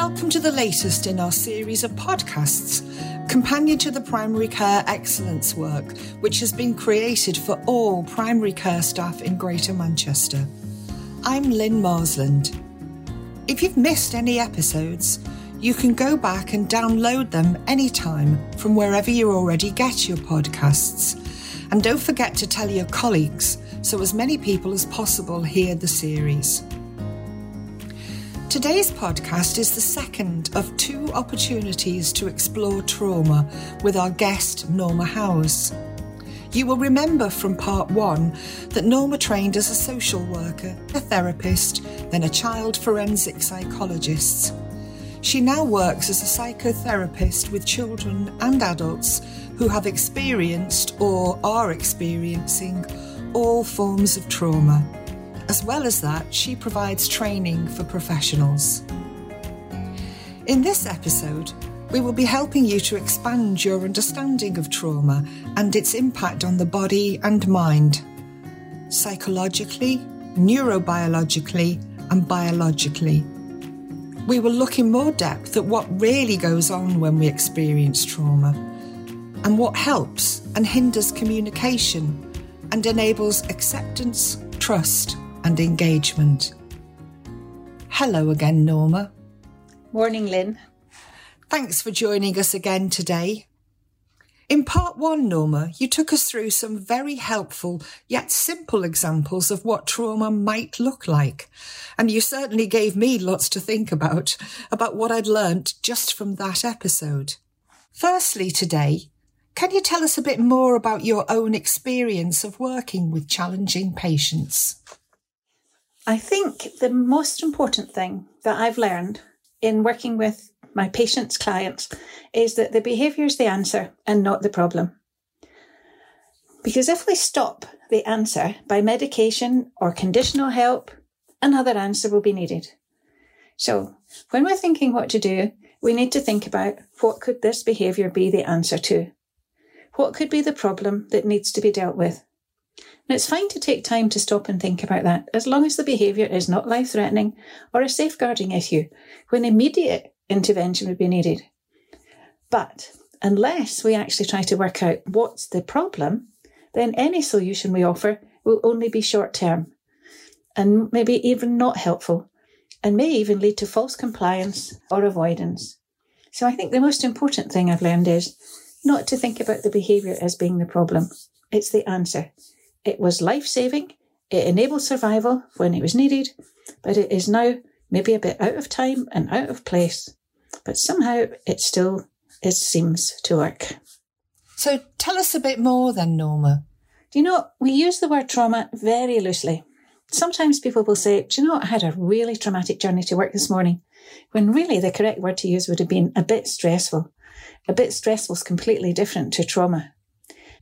welcome to the latest in our series of podcasts, companion to the primary care excellence work, which has been created for all primary care staff in Greater Manchester. I'm Lynn Marsland. If you've missed any episodes, you can go back and download them anytime from wherever you already get your podcasts. And don't forget to tell your colleagues so as many people as possible hear the series. Today's podcast is the second of two opportunities to explore trauma with our guest, Norma Howes. You will remember from part one that Norma trained as a social worker, a therapist, then a child forensic psychologist. She now works as a psychotherapist with children and adults who have experienced or are experiencing all forms of trauma. As well as that, she provides training for professionals. In this episode, we will be helping you to expand your understanding of trauma and its impact on the body and mind, psychologically, neurobiologically, and biologically. We will look in more depth at what really goes on when we experience trauma and what helps and hinders communication and enables acceptance, trust, and engagement. Hello again, Norma. Morning, Lynn. Thanks for joining us again today. In part one, Norma, you took us through some very helpful yet simple examples of what trauma might look like. And you certainly gave me lots to think about, about what I'd learnt just from that episode. Firstly, today, can you tell us a bit more about your own experience of working with challenging patients? I think the most important thing that I've learned in working with my patients' clients is that the behaviour is the answer and not the problem. Because if we stop the answer by medication or conditional help, another answer will be needed. So when we're thinking what to do, we need to think about what could this behaviour be the answer to? What could be the problem that needs to be dealt with? And it's fine to take time to stop and think about that, as long as the behaviour is not life threatening or a safeguarding issue, when immediate intervention would be needed. But unless we actually try to work out what's the problem, then any solution we offer will only be short term and maybe even not helpful and may even lead to false compliance or avoidance. So I think the most important thing I've learned is not to think about the behaviour as being the problem. It's the answer. It was life saving, it enabled survival when it was needed, but it is now maybe a bit out of time and out of place. But somehow it still it seems to work. So tell us a bit more then, Norma. Do you know, we use the word trauma very loosely. Sometimes people will say, Do you know, I had a really traumatic journey to work this morning, when really the correct word to use would have been a bit stressful. A bit stressful is completely different to trauma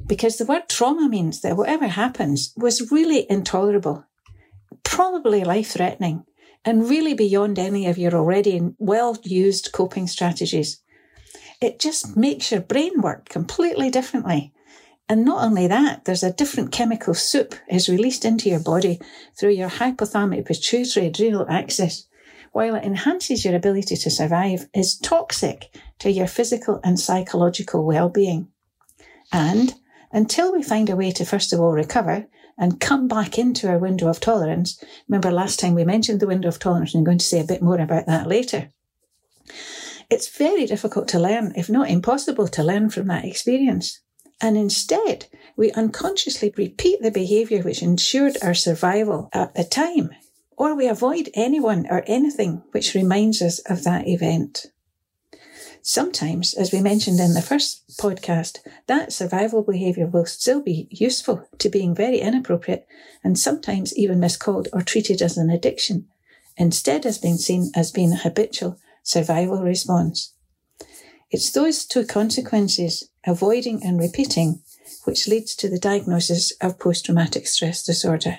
because the word trauma means that whatever happens was really intolerable, probably life threatening, and really beyond any of your already well used coping strategies. It just makes your brain work completely differently. And not only that, there's a different chemical soup is released into your body through your hypothalamic pituitary adrenal axis. While it enhances your ability to survive, is toxic to your physical and psychological well-being. And until we find a way to first of all recover and come back into our window of tolerance. Remember last time we mentioned the window of tolerance, and I'm going to say a bit more about that later. It's very difficult to learn, if not impossible to learn from that experience. And instead, we unconsciously repeat the behaviour which ensured our survival at the time, or we avoid anyone or anything which reminds us of that event. Sometimes, as we mentioned in the first podcast, that survival behaviour will still be useful to being very inappropriate and sometimes even miscalled or treated as an addiction, instead as being seen as being a habitual survival response. It's those two consequences, avoiding and repeating, which leads to the diagnosis of post-traumatic stress disorder.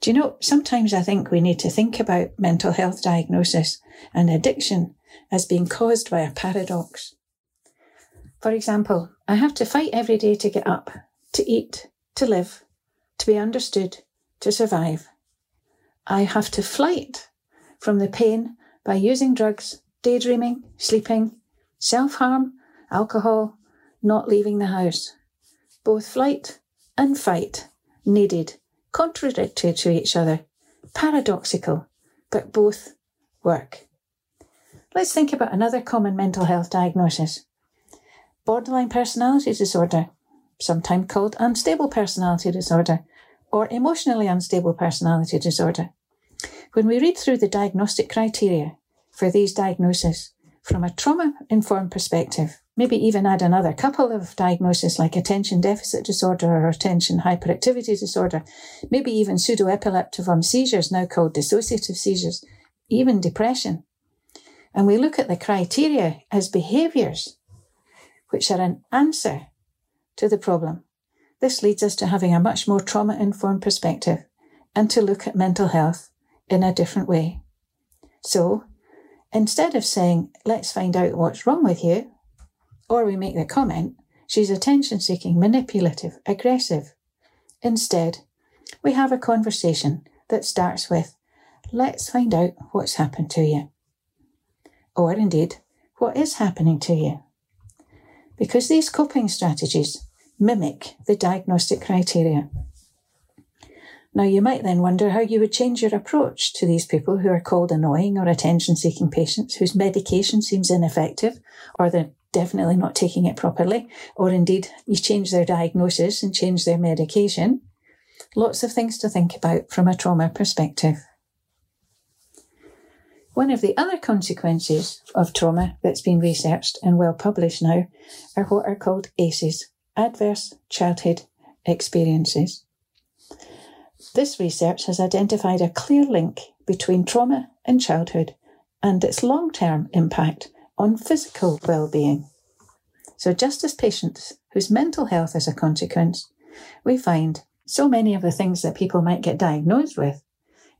Do you know, sometimes I think we need to think about mental health diagnosis and addiction as being caused by a paradox. For example, I have to fight every day to get up, to eat, to live, to be understood, to survive. I have to flight from the pain by using drugs, daydreaming, sleeping, self harm, alcohol, not leaving the house. Both flight and fight needed, contradictory to each other, paradoxical, but both work. Let's think about another common mental health diagnosis borderline personality disorder, sometimes called unstable personality disorder, or emotionally unstable personality disorder. When we read through the diagnostic criteria for these diagnoses from a trauma informed perspective, maybe even add another couple of diagnoses like attention deficit disorder or attention hyperactivity disorder, maybe even pseudoepileptiform seizures, now called dissociative seizures, even depression. And we look at the criteria as behaviours, which are an answer to the problem. This leads us to having a much more trauma informed perspective and to look at mental health in a different way. So, instead of saying, let's find out what's wrong with you, or we make the comment, she's attention seeking, manipulative, aggressive. Instead, we have a conversation that starts with, let's find out what's happened to you. Oh, or indeed, what is happening to you. Because these coping strategies mimic the diagnostic criteria. Now, you might then wonder how you would change your approach to these people who are called annoying or attention seeking patients whose medication seems ineffective or they're definitely not taking it properly, or indeed you change their diagnosis and change their medication. Lots of things to think about from a trauma perspective. One of the other consequences of trauma that's been researched and well published now are what are called ACEs, Adverse Childhood Experiences. This research has identified a clear link between trauma in childhood and its long term impact on physical well being. So, just as patients whose mental health is a consequence, we find so many of the things that people might get diagnosed with,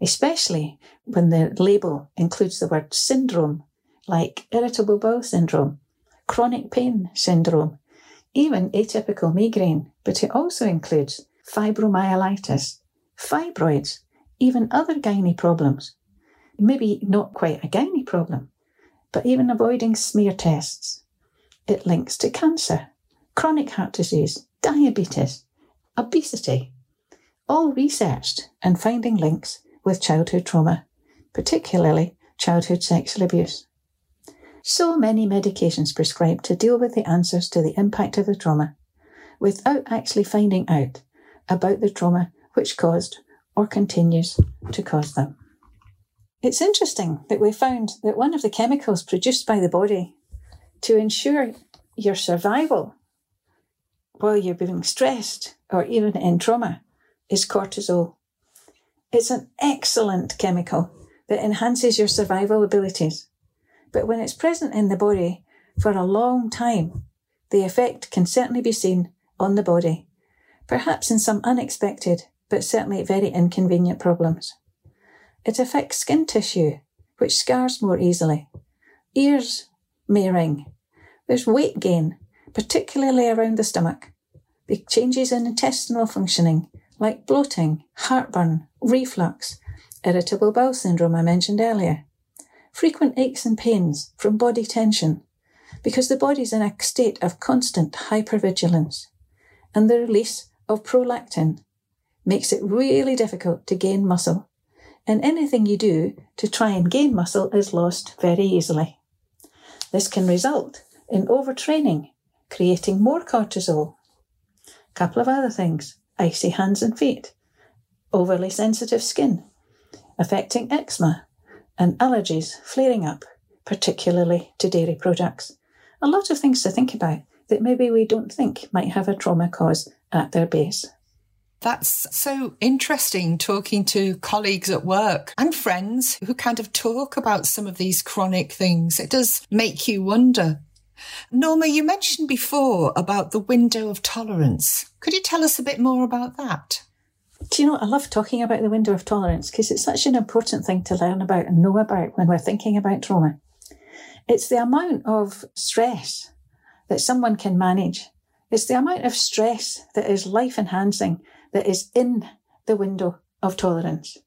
especially when the label includes the word syndrome, like irritable bowel syndrome, chronic pain syndrome, even atypical migraine, but it also includes fibromyelitis, fibroids, even other gynae problems. Maybe not quite a gynae problem, but even avoiding smear tests. It links to cancer, chronic heart disease, diabetes, obesity, all researched and finding links with childhood trauma, particularly childhood sexual abuse. So many medications prescribed to deal with the answers to the impact of the trauma without actually finding out about the trauma which caused or continues to cause them. It's interesting that we found that one of the chemicals produced by the body to ensure your survival while you're being stressed or even in trauma is cortisol. It's an excellent chemical that enhances your survival abilities. But when it's present in the body for a long time, the effect can certainly be seen on the body, perhaps in some unexpected but certainly very inconvenient problems. It affects skin tissue, which scars more easily. Ears may ring. There's weight gain, particularly around the stomach. The changes in intestinal functioning, like bloating, heartburn, reflux, irritable bowel syndrome I mentioned earlier. Frequent aches and pains from body tension, because the body's in a state of constant hypervigilance. And the release of prolactin makes it really difficult to gain muscle and anything you do to try and gain muscle is lost very easily. This can result in overtraining, creating more cortisol. A couple of other things icy hands and feet, overly sensitive skin, affecting eczema, and allergies flaring up, particularly to dairy products. A lot of things to think about that maybe we don't think might have a trauma cause at their base. That's so interesting talking to colleagues at work and friends who kind of talk about some of these chronic things. It does make you wonder. Norma, you mentioned before about the window of tolerance. Could you tell us a bit more about that? Do you know, I love talking about the window of tolerance because it's such an important thing to learn about and know about when we're thinking about trauma. It's the amount of stress that someone can manage. It's the amount of stress that is life enhancing that is in the window of tolerance.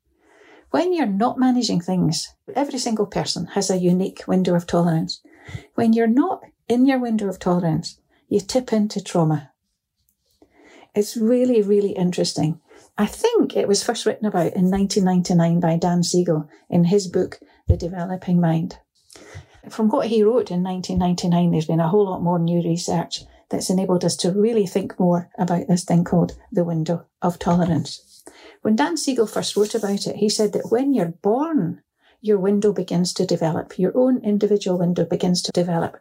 When you're not managing things, every single person has a unique window of tolerance. When you're not in your window of tolerance, you tip into trauma. It's really, really interesting. I think it was first written about in 1999 by Dan Siegel in his book, The Developing Mind. From what he wrote in 1999, there's been a whole lot more new research that's enabled us to really think more about this thing called the window of tolerance. When Dan Siegel first wrote about it, he said that when you're born, your window begins to develop, your own individual window begins to develop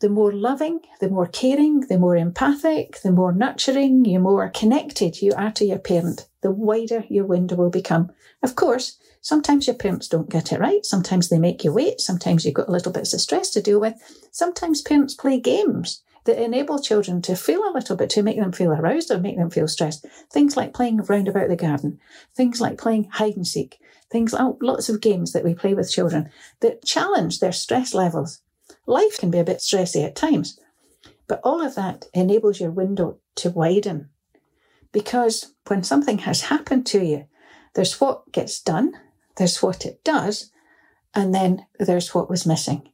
the more loving, the more caring, the more empathic, the more nurturing, the more connected you are to your parent, the wider your window will become. Of course, sometimes your parents don't get it right. Sometimes they make you wait. Sometimes you've got a little bit of stress to deal with. Sometimes parents play games that enable children to feel a little bit, to make them feel aroused or make them feel stressed. Things like playing round about the garden, things like playing hide and seek, things like lots of games that we play with children that challenge their stress levels Life can be a bit stressy at times, but all of that enables your window to widen. Because when something has happened to you, there's what gets done, there's what it does, and then there's what was missing.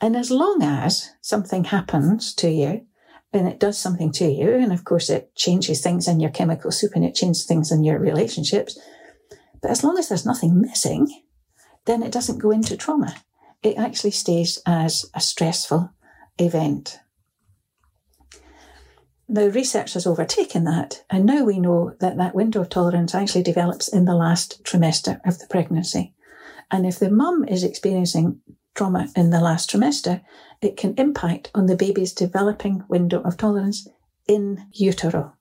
And as long as something happens to you, and it does something to you, and of course it changes things in your chemical soup and it changes things in your relationships, but as long as there's nothing missing, then it doesn't go into trauma it actually stays as a stressful event. Now, research has overtaken that, and now we know that that window of tolerance actually develops in the last trimester of the pregnancy. And if the mum is experiencing trauma in the last trimester, it can impact on the baby's developing window of tolerance in utero.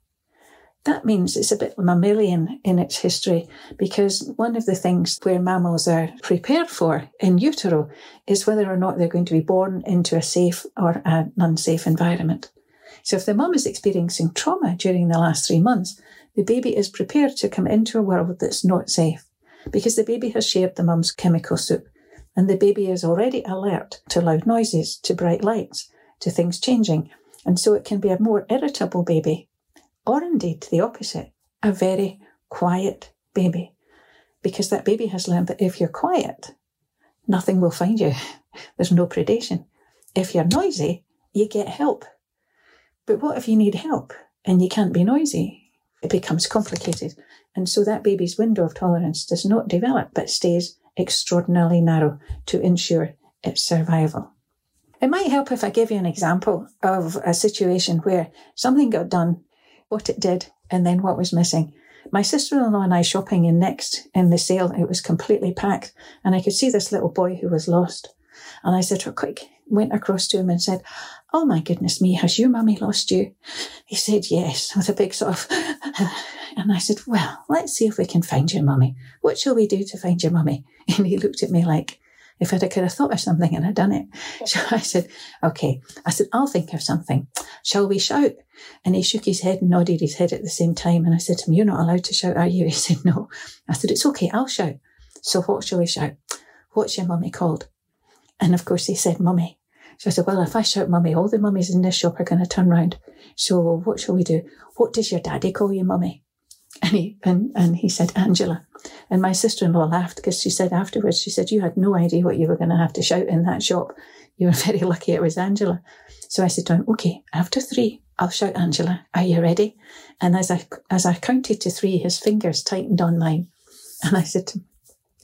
That means it's a bit mammalian in its history because one of the things where mammals are prepared for in utero is whether or not they're going to be born into a safe or an unsafe environment. So if the mum is experiencing trauma during the last three months, the baby is prepared to come into a world that's not safe because the baby has shared the mum's chemical soup and the baby is already alert to loud noises, to bright lights, to things changing. And so it can be a more irritable baby or indeed the opposite, a very quiet baby. Because that baby has learned that if you're quiet, nothing will find you. There's no predation. If you're noisy, you get help. But what if you need help and you can't be noisy? It becomes complicated. And so that baby's window of tolerance does not develop, but stays extraordinarily narrow to ensure its survival. It might help if I give you an example of a situation where something got done what it did, and then what was missing. My sister-in-law and I shopping in Next in the sale, it was completely packed, and I could see this little boy who was lost. And I said, to her quick, went across to him and said, Oh my goodness me, has your mummy lost you? He said, Yes, with a big sort of. and I said, Well, let's see if we can find your mummy. What shall we do to find your mummy? And he looked at me like, if I'd could have thought of something and I'd done it. So I said, okay. I said, I'll think of something. Shall we shout? And he shook his head and nodded his head at the same time. And I said to him, you're not allowed to shout, are you? He said, no. I said, it's okay. I'll shout. So what shall we shout? What's your mummy called? And of course he said, mummy. So I said, well, if I shout mummy, all the mummies in this shop are going to turn round. So what shall we do? What does your daddy call you mummy? And he, and, and he said, Angela. And my sister-in-law laughed because she said afterwards, she said, you had no idea what you were going to have to shout in that shop. You were very lucky it was Angela. So I said to him, okay, after three, I'll shout Angela. Are you ready? And as I, as I counted to three, his fingers tightened on mine. And I said to him,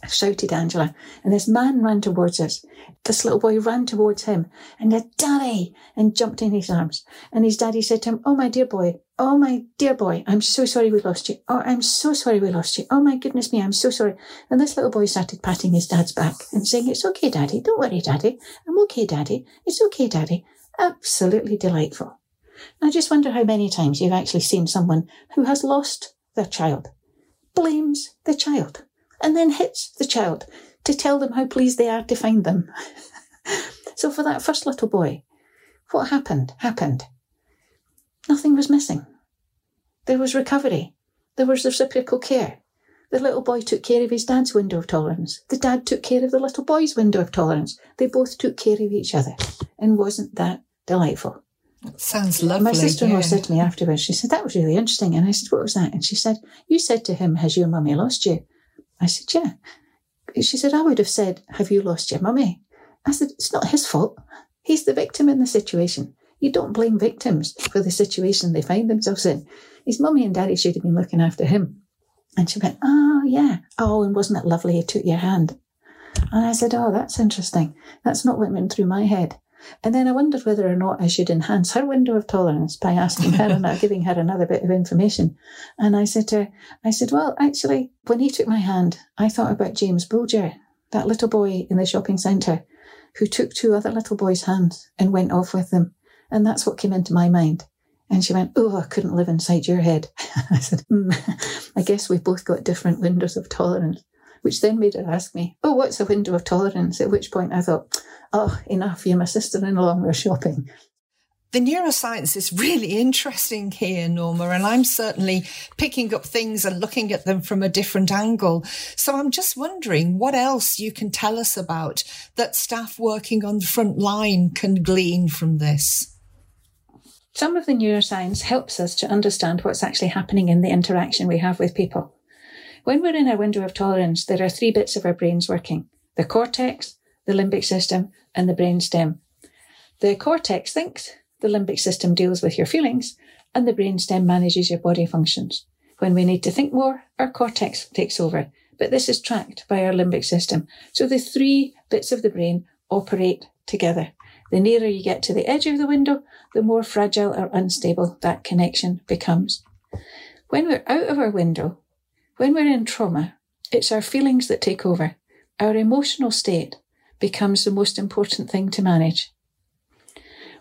shouted Angela. And this man ran towards us. This little boy ran towards him and said, Daddy, and jumped in his arms. And his daddy said to him, Oh, my dear boy, oh, my dear boy, I'm so sorry we lost you. Oh, I'm so sorry we lost you. Oh, my goodness me, I'm so sorry. And this little boy started patting his dad's back and saying, It's okay, Daddy. Don't worry, Daddy. I'm okay, Daddy. It's okay, Daddy. Absolutely delightful. I just wonder how many times you've actually seen someone who has lost their child, blames the child and then hits the child to tell them how pleased they are to find them. so for that first little boy, what happened? Happened. Nothing was missing. There was recovery. There was reciprocal care. The little boy took care of his dad's window of tolerance. The dad took care of the little boy's window of tolerance. They both took care of each other. And wasn't that delightful? sounds lovely. My sister in law yeah. said to me afterwards, she said, That was really interesting. And I said, What was that? And she said, You said to him, Has your mummy lost you? I said, Yeah. she said, I would have said, Have you lost your mummy? I said, It's not his fault. He's the victim in the situation. You don't blame victims for the situation they find themselves in. His mummy and daddy should have been looking after him. And she went, Oh, yeah. Oh, and wasn't it lovely he took your hand? And I said, Oh, that's interesting. That's not what went through my head. And then I wondered whether or not I should enhance her window of tolerance by asking her and giving her another bit of information. And I said to her, I said, Well, actually, when he took my hand, I thought about James Bulger, that little boy in the shopping centre who took two other little boys' hands and went off with them. And that's what came into my mind. And she went, Oh, I couldn't live inside your head. I said, mm, I guess we've both got different windows of tolerance, which then made her ask me, Oh, what's a window of tolerance? At which point I thought, Oh, enough, you're my sister in law, we're shopping. The neuroscience is really interesting here, Norma, and I'm certainly picking up things and looking at them from a different angle. So I'm just wondering what else you can tell us about that staff working on the front line can glean from this. Some of the neuroscience helps us to understand what's actually happening in the interaction we have with people. When we're in our window of tolerance, there are three bits of our brains working the cortex, the limbic system, and the brainstem. The cortex thinks, the limbic system deals with your feelings, and the brainstem manages your body functions. When we need to think more, our cortex takes over, but this is tracked by our limbic system. So the three bits of the brain operate together. The nearer you get to the edge of the window, the more fragile or unstable that connection becomes. When we're out of our window, when we're in trauma, it's our feelings that take over. Our emotional state becomes the most important thing to manage.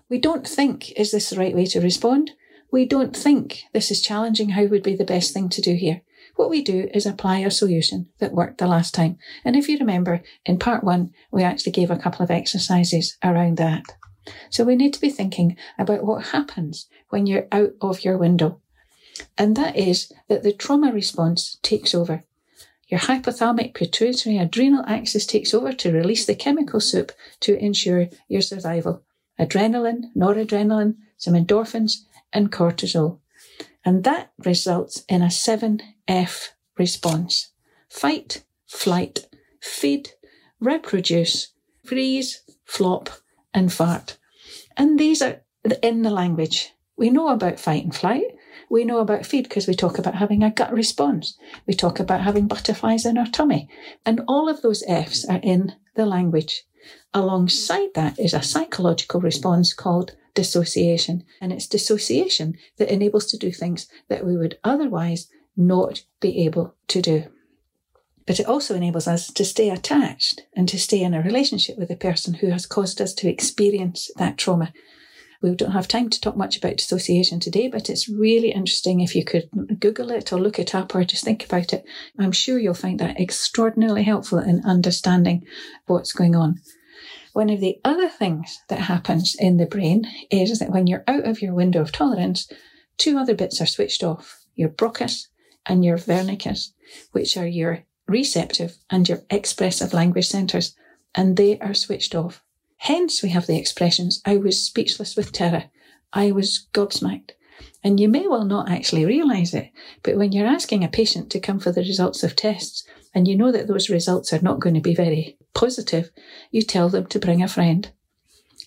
We don't think, is this the right way to respond? We don't think this is challenging. How would be the best thing to do here? What we do is apply a solution that worked the last time. And if you remember, in part one, we actually gave a couple of exercises around that. So we need to be thinking about what happens when you're out of your window. And that is that the trauma response takes over. Your hypothalamic pituitary adrenal axis takes over to release the chemical soup to ensure your survival. Adrenaline, noradrenaline, some endorphins, and cortisol. And that results in a 7F response fight, flight, feed, reproduce, freeze, flop, and fart. And these are in the language. We know about fight and flight. We know about feed because we talk about having a gut response. We talk about having butterflies in our tummy. And all of those F's are in the language. Alongside that is a psychological response called dissociation. And it's dissociation that enables to do things that we would otherwise not be able to do. But it also enables us to stay attached and to stay in a relationship with the person who has caused us to experience that trauma. We don't have time to talk much about dissociation today, but it's really interesting if you could Google it or look it up or just think about it. I'm sure you'll find that extraordinarily helpful in understanding what's going on. One of the other things that happens in the brain is that when you're out of your window of tolerance, two other bits are switched off your Broca's and your Wernicke's, which are your receptive and your expressive language centers, and they are switched off. Hence, we have the expressions, I was speechless with terror, I was gobsmacked. And you may well not actually realize it, but when you're asking a patient to come for the results of tests, and you know that those results are not going to be very positive, you tell them to bring a friend.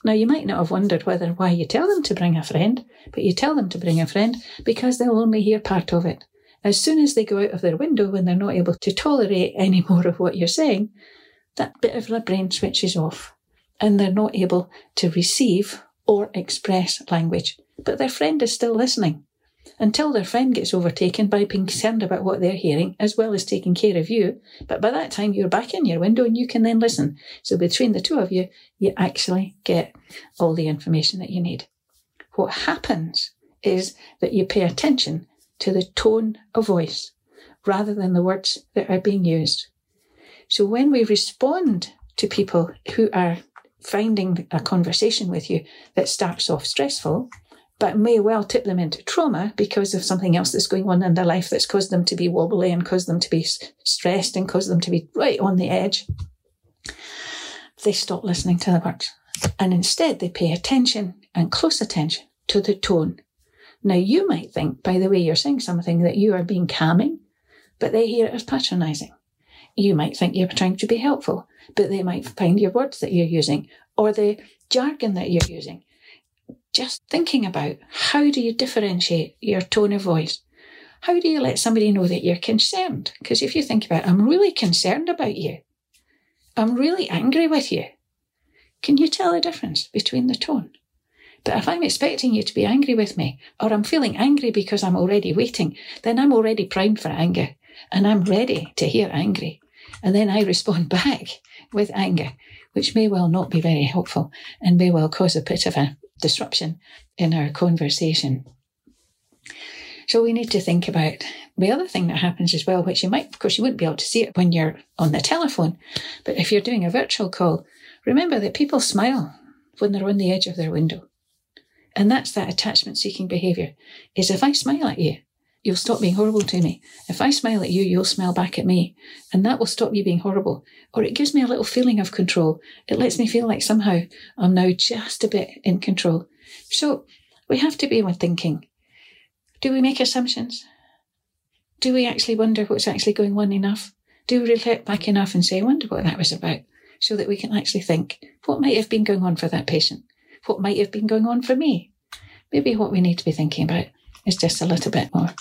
Now, you might not have wondered whether why you tell them to bring a friend, but you tell them to bring a friend because they'll only hear part of it. As soon as they go out of their window when they're not able to tolerate any more of what you're saying, that bit of their brain switches off and they're not able to receive or express language. But their friend is still listening until their friend gets overtaken by being concerned about what they're hearing as well as taking care of you. But by that time, you're back in your window and you can then listen. So between the two of you, you actually get all the information that you need. What happens is that you pay attention to the tone of voice rather than the words that are being used. So when we respond to people who are finding a conversation with you that starts off stressful, but may well tip them into trauma because of something else that's going on in their life that's caused them to be wobbly and caused them to be stressed and caused them to be right on the edge. They stop listening to the words and instead they pay attention and close attention to the tone. Now, you might think by the way you're saying something that you are being calming, but they hear it as patronizing. you might think you're trying to be helpful, but they might find your words that you're using or the jargon that you're using. Just thinking about how do you differentiate your tone of voice? How do you let somebody know that you're concerned? Because if you think about, it, I'm really concerned about you. I'm really angry with you. Can you tell the difference between the tone? But if I'm expecting you to be angry with me, or I'm feeling angry because I'm already waiting, then I'm already primed for anger and I'm ready to hear angry. And then I respond back with anger, which may well not be very helpful and may well cause a bit of a disruption in our conversation. So we need to think about the other thing that happens as well, which you might, of course, you wouldn't be able to see it when you're on the telephone, but if you're doing a virtual call, remember that people smile when they're on the edge of their window. And that's that attachment seeking behavior is if I smile at you, you'll stop being horrible to me. If I smile at you, you'll smile back at me. And that will stop you being horrible. Or it gives me a little feeling of control. It lets me feel like somehow I'm now just a bit in control. So we have to be thinking. Do we make assumptions? Do we actually wonder what's actually going on enough? Do we reflect back enough and say, I wonder what that was about? So that we can actually think, what might have been going on for that patient? What might have been going on for me? Maybe what we need to be thinking about is just a little bit more.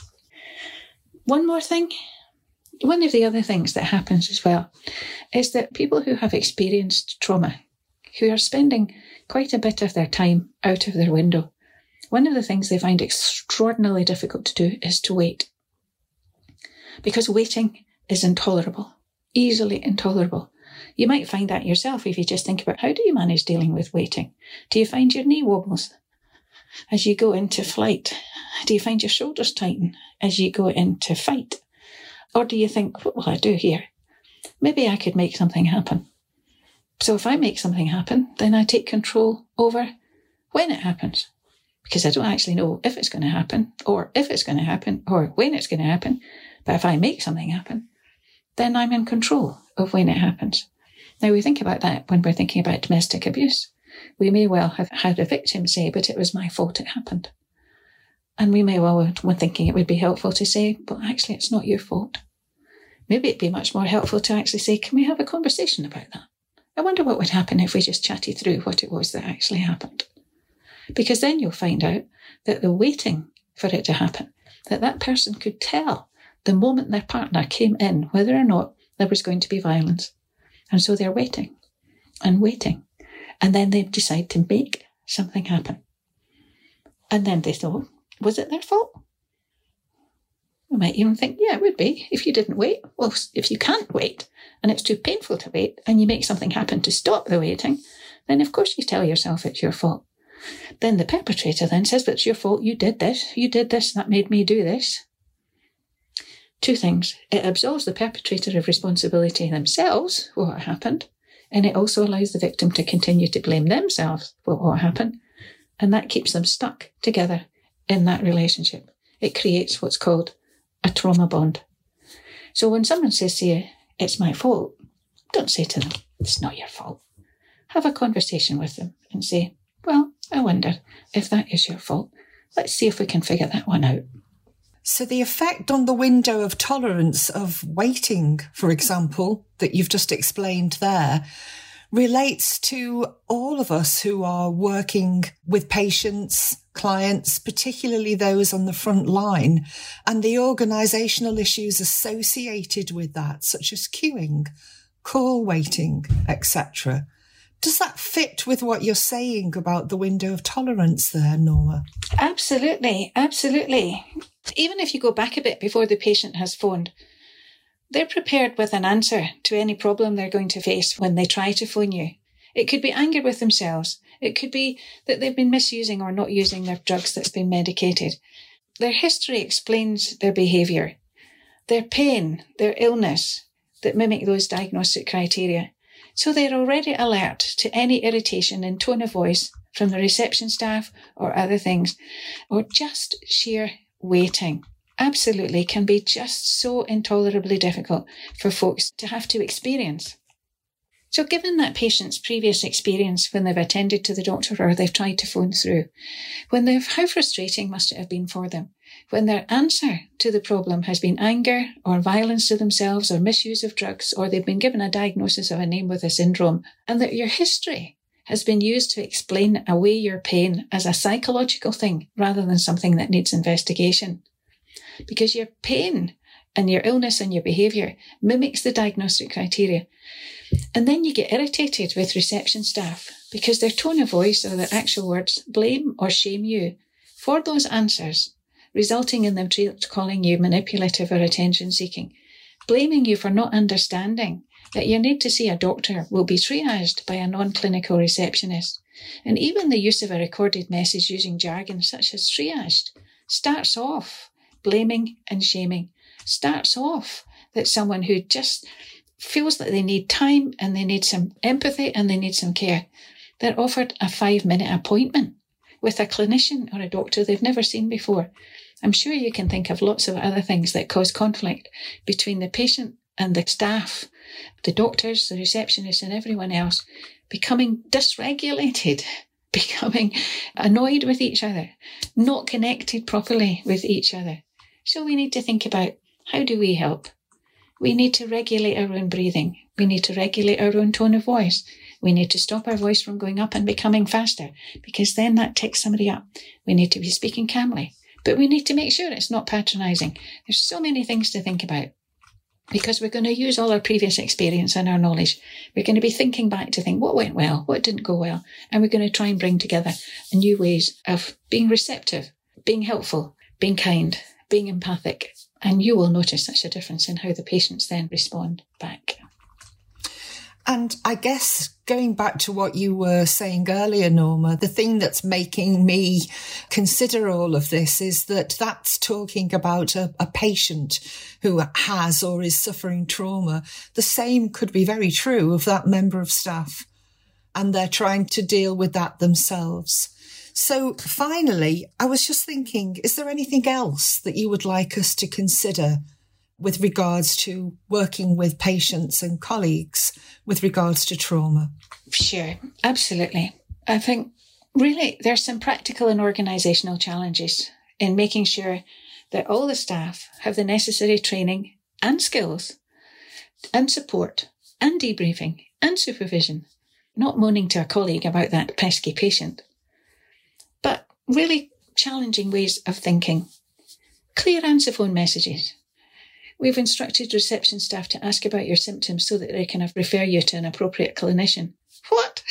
One more thing. One of the other things that happens as well is that people who have experienced trauma, who are spending quite a bit of their time out of their window, one of the things they find extraordinarily difficult to do is to wait. Because waiting is intolerable, easily intolerable. You might find that yourself if you just think about how do you manage dealing with waiting? Do you find your knee wobbles as you go into flight? Do you find your shoulders tighten as you go into fight? Or do you think, what will I do here? Maybe I could make something happen. So if I make something happen, then I take control over when it happens. Because I don't actually know if it's going to happen, or if it's going to happen, or when it's going to happen. But if I make something happen, then I'm in control of when it happens. Now we think about that when we're thinking about domestic abuse. We may well have had a victim say, but it was my fault it happened. And we may well, when thinking it would be helpful to say, but actually, it's not your fault. Maybe it'd be much more helpful to actually say, can we have a conversation about that? I wonder what would happen if we just chatted through what it was that actually happened. Because then you'll find out that the waiting for it to happen, that that person could tell the moment their partner came in whether or not there was going to be violence. And so they're waiting and waiting. And then they decide to make something happen. And then they thought, was it their fault? You might even think, yeah, it would be if you didn't wait. Well, if you can't wait and it's too painful to wait and you make something happen to stop the waiting, then of course you tell yourself it's your fault. Then the perpetrator then says, it's your fault. You did this. You did this. That made me do this. Two things. It absolves the perpetrator of responsibility themselves for what happened. And it also allows the victim to continue to blame themselves for what happened. And that keeps them stuck together in that relationship. It creates what's called a trauma bond. So when someone says to you, it's my fault, don't say to them, it's not your fault. Have a conversation with them and say, well, I wonder if that is your fault. Let's see if we can figure that one out. So, the effect on the window of tolerance of waiting, for example, that you've just explained there, relates to all of us who are working with patients, clients, particularly those on the front line, and the organisational issues associated with that, such as queuing, call waiting, etc. Does that fit with what you're saying about the window of tolerance there, Norma? Absolutely, absolutely. Even if you go back a bit before the patient has phoned, they're prepared with an answer to any problem they're going to face when they try to phone you. It could be anger with themselves. It could be that they've been misusing or not using their drugs that's been medicated. Their history explains their behaviour. Their pain, their illness that mimic those diagnostic criteria. So they're already alert to any irritation in tone of voice from the reception staff or other things, or just sheer waiting absolutely can be just so intolerably difficult for folks to have to experience. So, given that patient's previous experience when they've attended to the doctor or they've tried to phone through, when they've, how frustrating must it have been for them when their answer to the problem has been anger or violence to themselves or misuse of drugs, or they've been given a diagnosis of a name with a syndrome, and that your history has been used to explain away your pain as a psychological thing rather than something that needs investigation. Because your pain and your illness and your behaviour mimics the diagnostic criteria. And then you get irritated with reception staff because their tone of voice or their actual words blame or shame you for those answers, resulting in them calling you manipulative or attention seeking, blaming you for not understanding that your need to see a doctor will be triaged by a non clinical receptionist. And even the use of a recorded message using jargon such as triaged starts off blaming and shaming, starts off that someone who just feels that they need time and they need some empathy and they need some care. They're offered a five minute appointment with a clinician or a doctor they've never seen before. I'm sure you can think of lots of other things that cause conflict between the patient and the staff, the doctors, the receptionists, and everyone else becoming dysregulated, becoming annoyed with each other, not connected properly with each other. So we need to think about how do we help? We need to regulate our own breathing. We need to regulate our own tone of voice. We need to stop our voice from going up and becoming faster because then that takes somebody up. We need to be speaking calmly, but we need to make sure it's not patronizing. There's so many things to think about because we're going to use all our previous experience and our knowledge. We're going to be thinking back to think what went well, what didn't go well, and we're going to try and bring together new ways of being receptive, being helpful, being kind, being empathic, and you will notice such a difference in how the patients then respond back. And I guess going back to what you were saying earlier, Norma, the thing that's making me consider all of this is that that's talking about a, a, patient who has or is suffering trauma. The same could be very true of that member of staff. And they're trying to deal with that themselves. So finally, I was just thinking, is there anything else that you would like us to consider with regards to working with patients and colleagues with regards to trauma? Sure, absolutely. I think really there's some practical and organisational challenges in making sure that all the staff have the necessary training and skills and support and debriefing and supervision, not moaning to a colleague about that pesky patient, but really challenging ways of thinking. Clear answer phone messages, We've instructed reception staff to ask about your symptoms so that they can refer you to an appropriate clinician. What?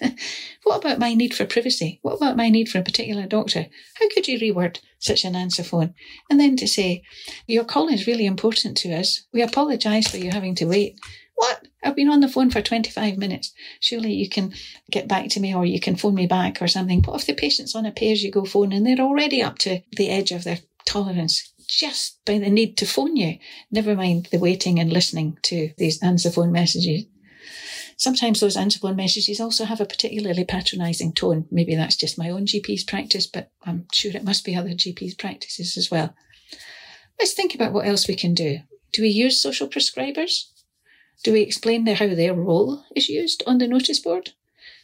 what about my need for privacy? What about my need for a particular doctor? How could you reword such an answer phone? And then to say, Your call is really important to us. We apologise for you having to wait. What? I've been on the phone for 25 minutes. Surely you can get back to me or you can phone me back or something. What if the patient's on a pay as you go phone and they're already up to the edge of their tolerance? Just by the need to phone you, never mind the waiting and listening to these answer phone messages. Sometimes those answer phone messages also have a particularly patronising tone. Maybe that's just my own GP's practice, but I'm sure it must be other GP's practices as well. Let's think about what else we can do. Do we use social prescribers? Do we explain how their role is used on the notice board?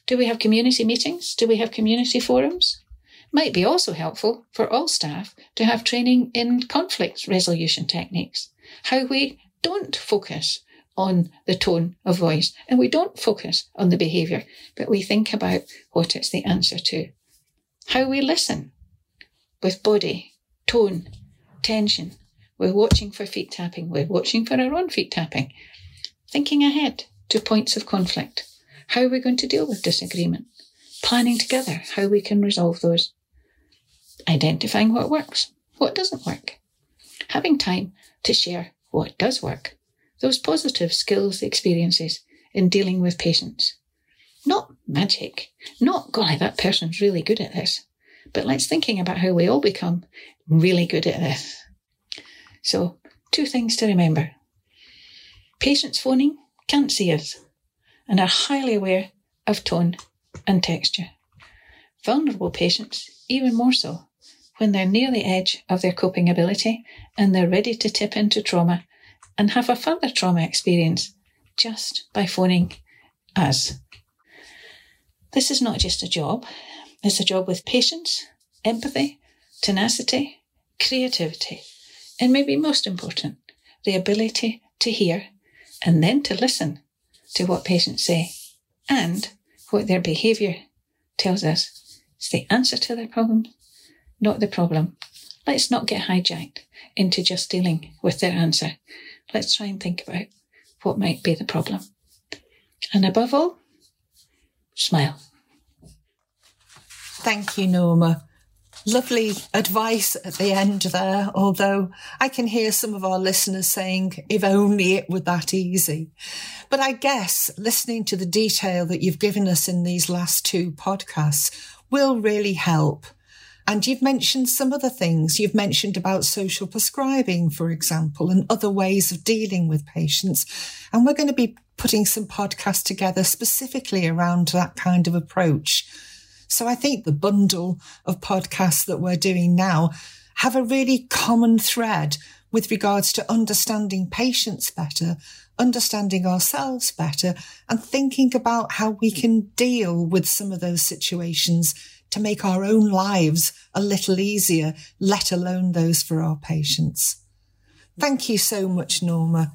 Do we have community meetings? Do we have community forums? Might be also helpful for all staff to have training in conflict resolution techniques. How we don't focus on the tone of voice and we don't focus on the behaviour, but we think about what it's the answer to. How we listen with body, tone, tension. We're watching for feet tapping. We're watching for our own feet tapping. Thinking ahead to points of conflict. How are we going to deal with disagreement? Planning together how we can resolve those identifying what works, what doesn't work, having time to share what does work, those positive skills, experiences in dealing with patients. Not magic, not, golly, that person's really good at this, but let's thinking about how we all become really good at this. So, two things to remember. Patients phoning can't see us and are highly aware of tone and texture. Vulnerable patients, even more so when they're near the edge of their coping ability and they're ready to tip into trauma and have a further trauma experience just by phoning us. This is not just a job, it's a job with patience, empathy, tenacity, creativity, and maybe most important, the ability to hear and then to listen to what patients say and what their behaviour tells us is the answer to their problem, not the problem. Let's not get hijacked into just dealing with their answer. Let's try and think about what might be the problem. And above all, smile. Thank you, Norma. Lovely advice at the end there, although I can hear some of our listeners saying, if only it were that easy. But I guess listening to the detail that you've given us in these last two podcasts will really help. And you've mentioned some other things. You've mentioned about social prescribing, for example, and other ways of dealing with patients. And we're going to be putting some podcasts together specifically around that kind of approach. So I think the bundle of podcasts that we're doing now have a really common thread with regards to understanding patients better, understanding ourselves better, and thinking about how we can deal with some of those situations to make our own lives a little easier, let alone those for our patients. Thank you so much, Norma.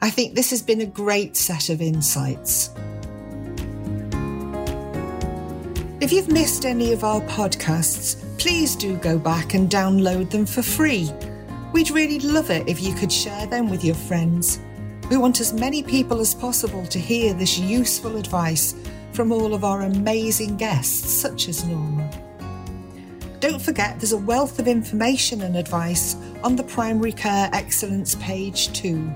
I think this has been a great set of insights. If you've missed any of our podcasts, please do go back and download them for free. We'd really love it if you could share them with your friends. We want as many people as possible to hear this useful advice from all of our amazing guests, such as Norma. Don't forget there's a wealth of information and advice on the Primary Care Excellence page too.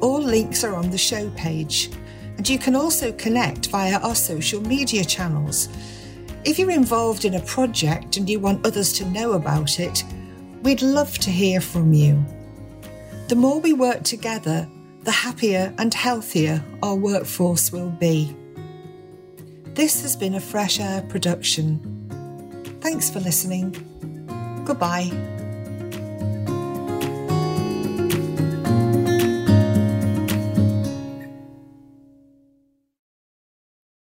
All links are on the show page, and you can also connect via our social media channels. If you're involved in a project and you want others to know about it, we'd love to hear from you. The more we work together, the happier and healthier our workforce will be. This has been a Fresh Air production. Thanks for listening. Goodbye.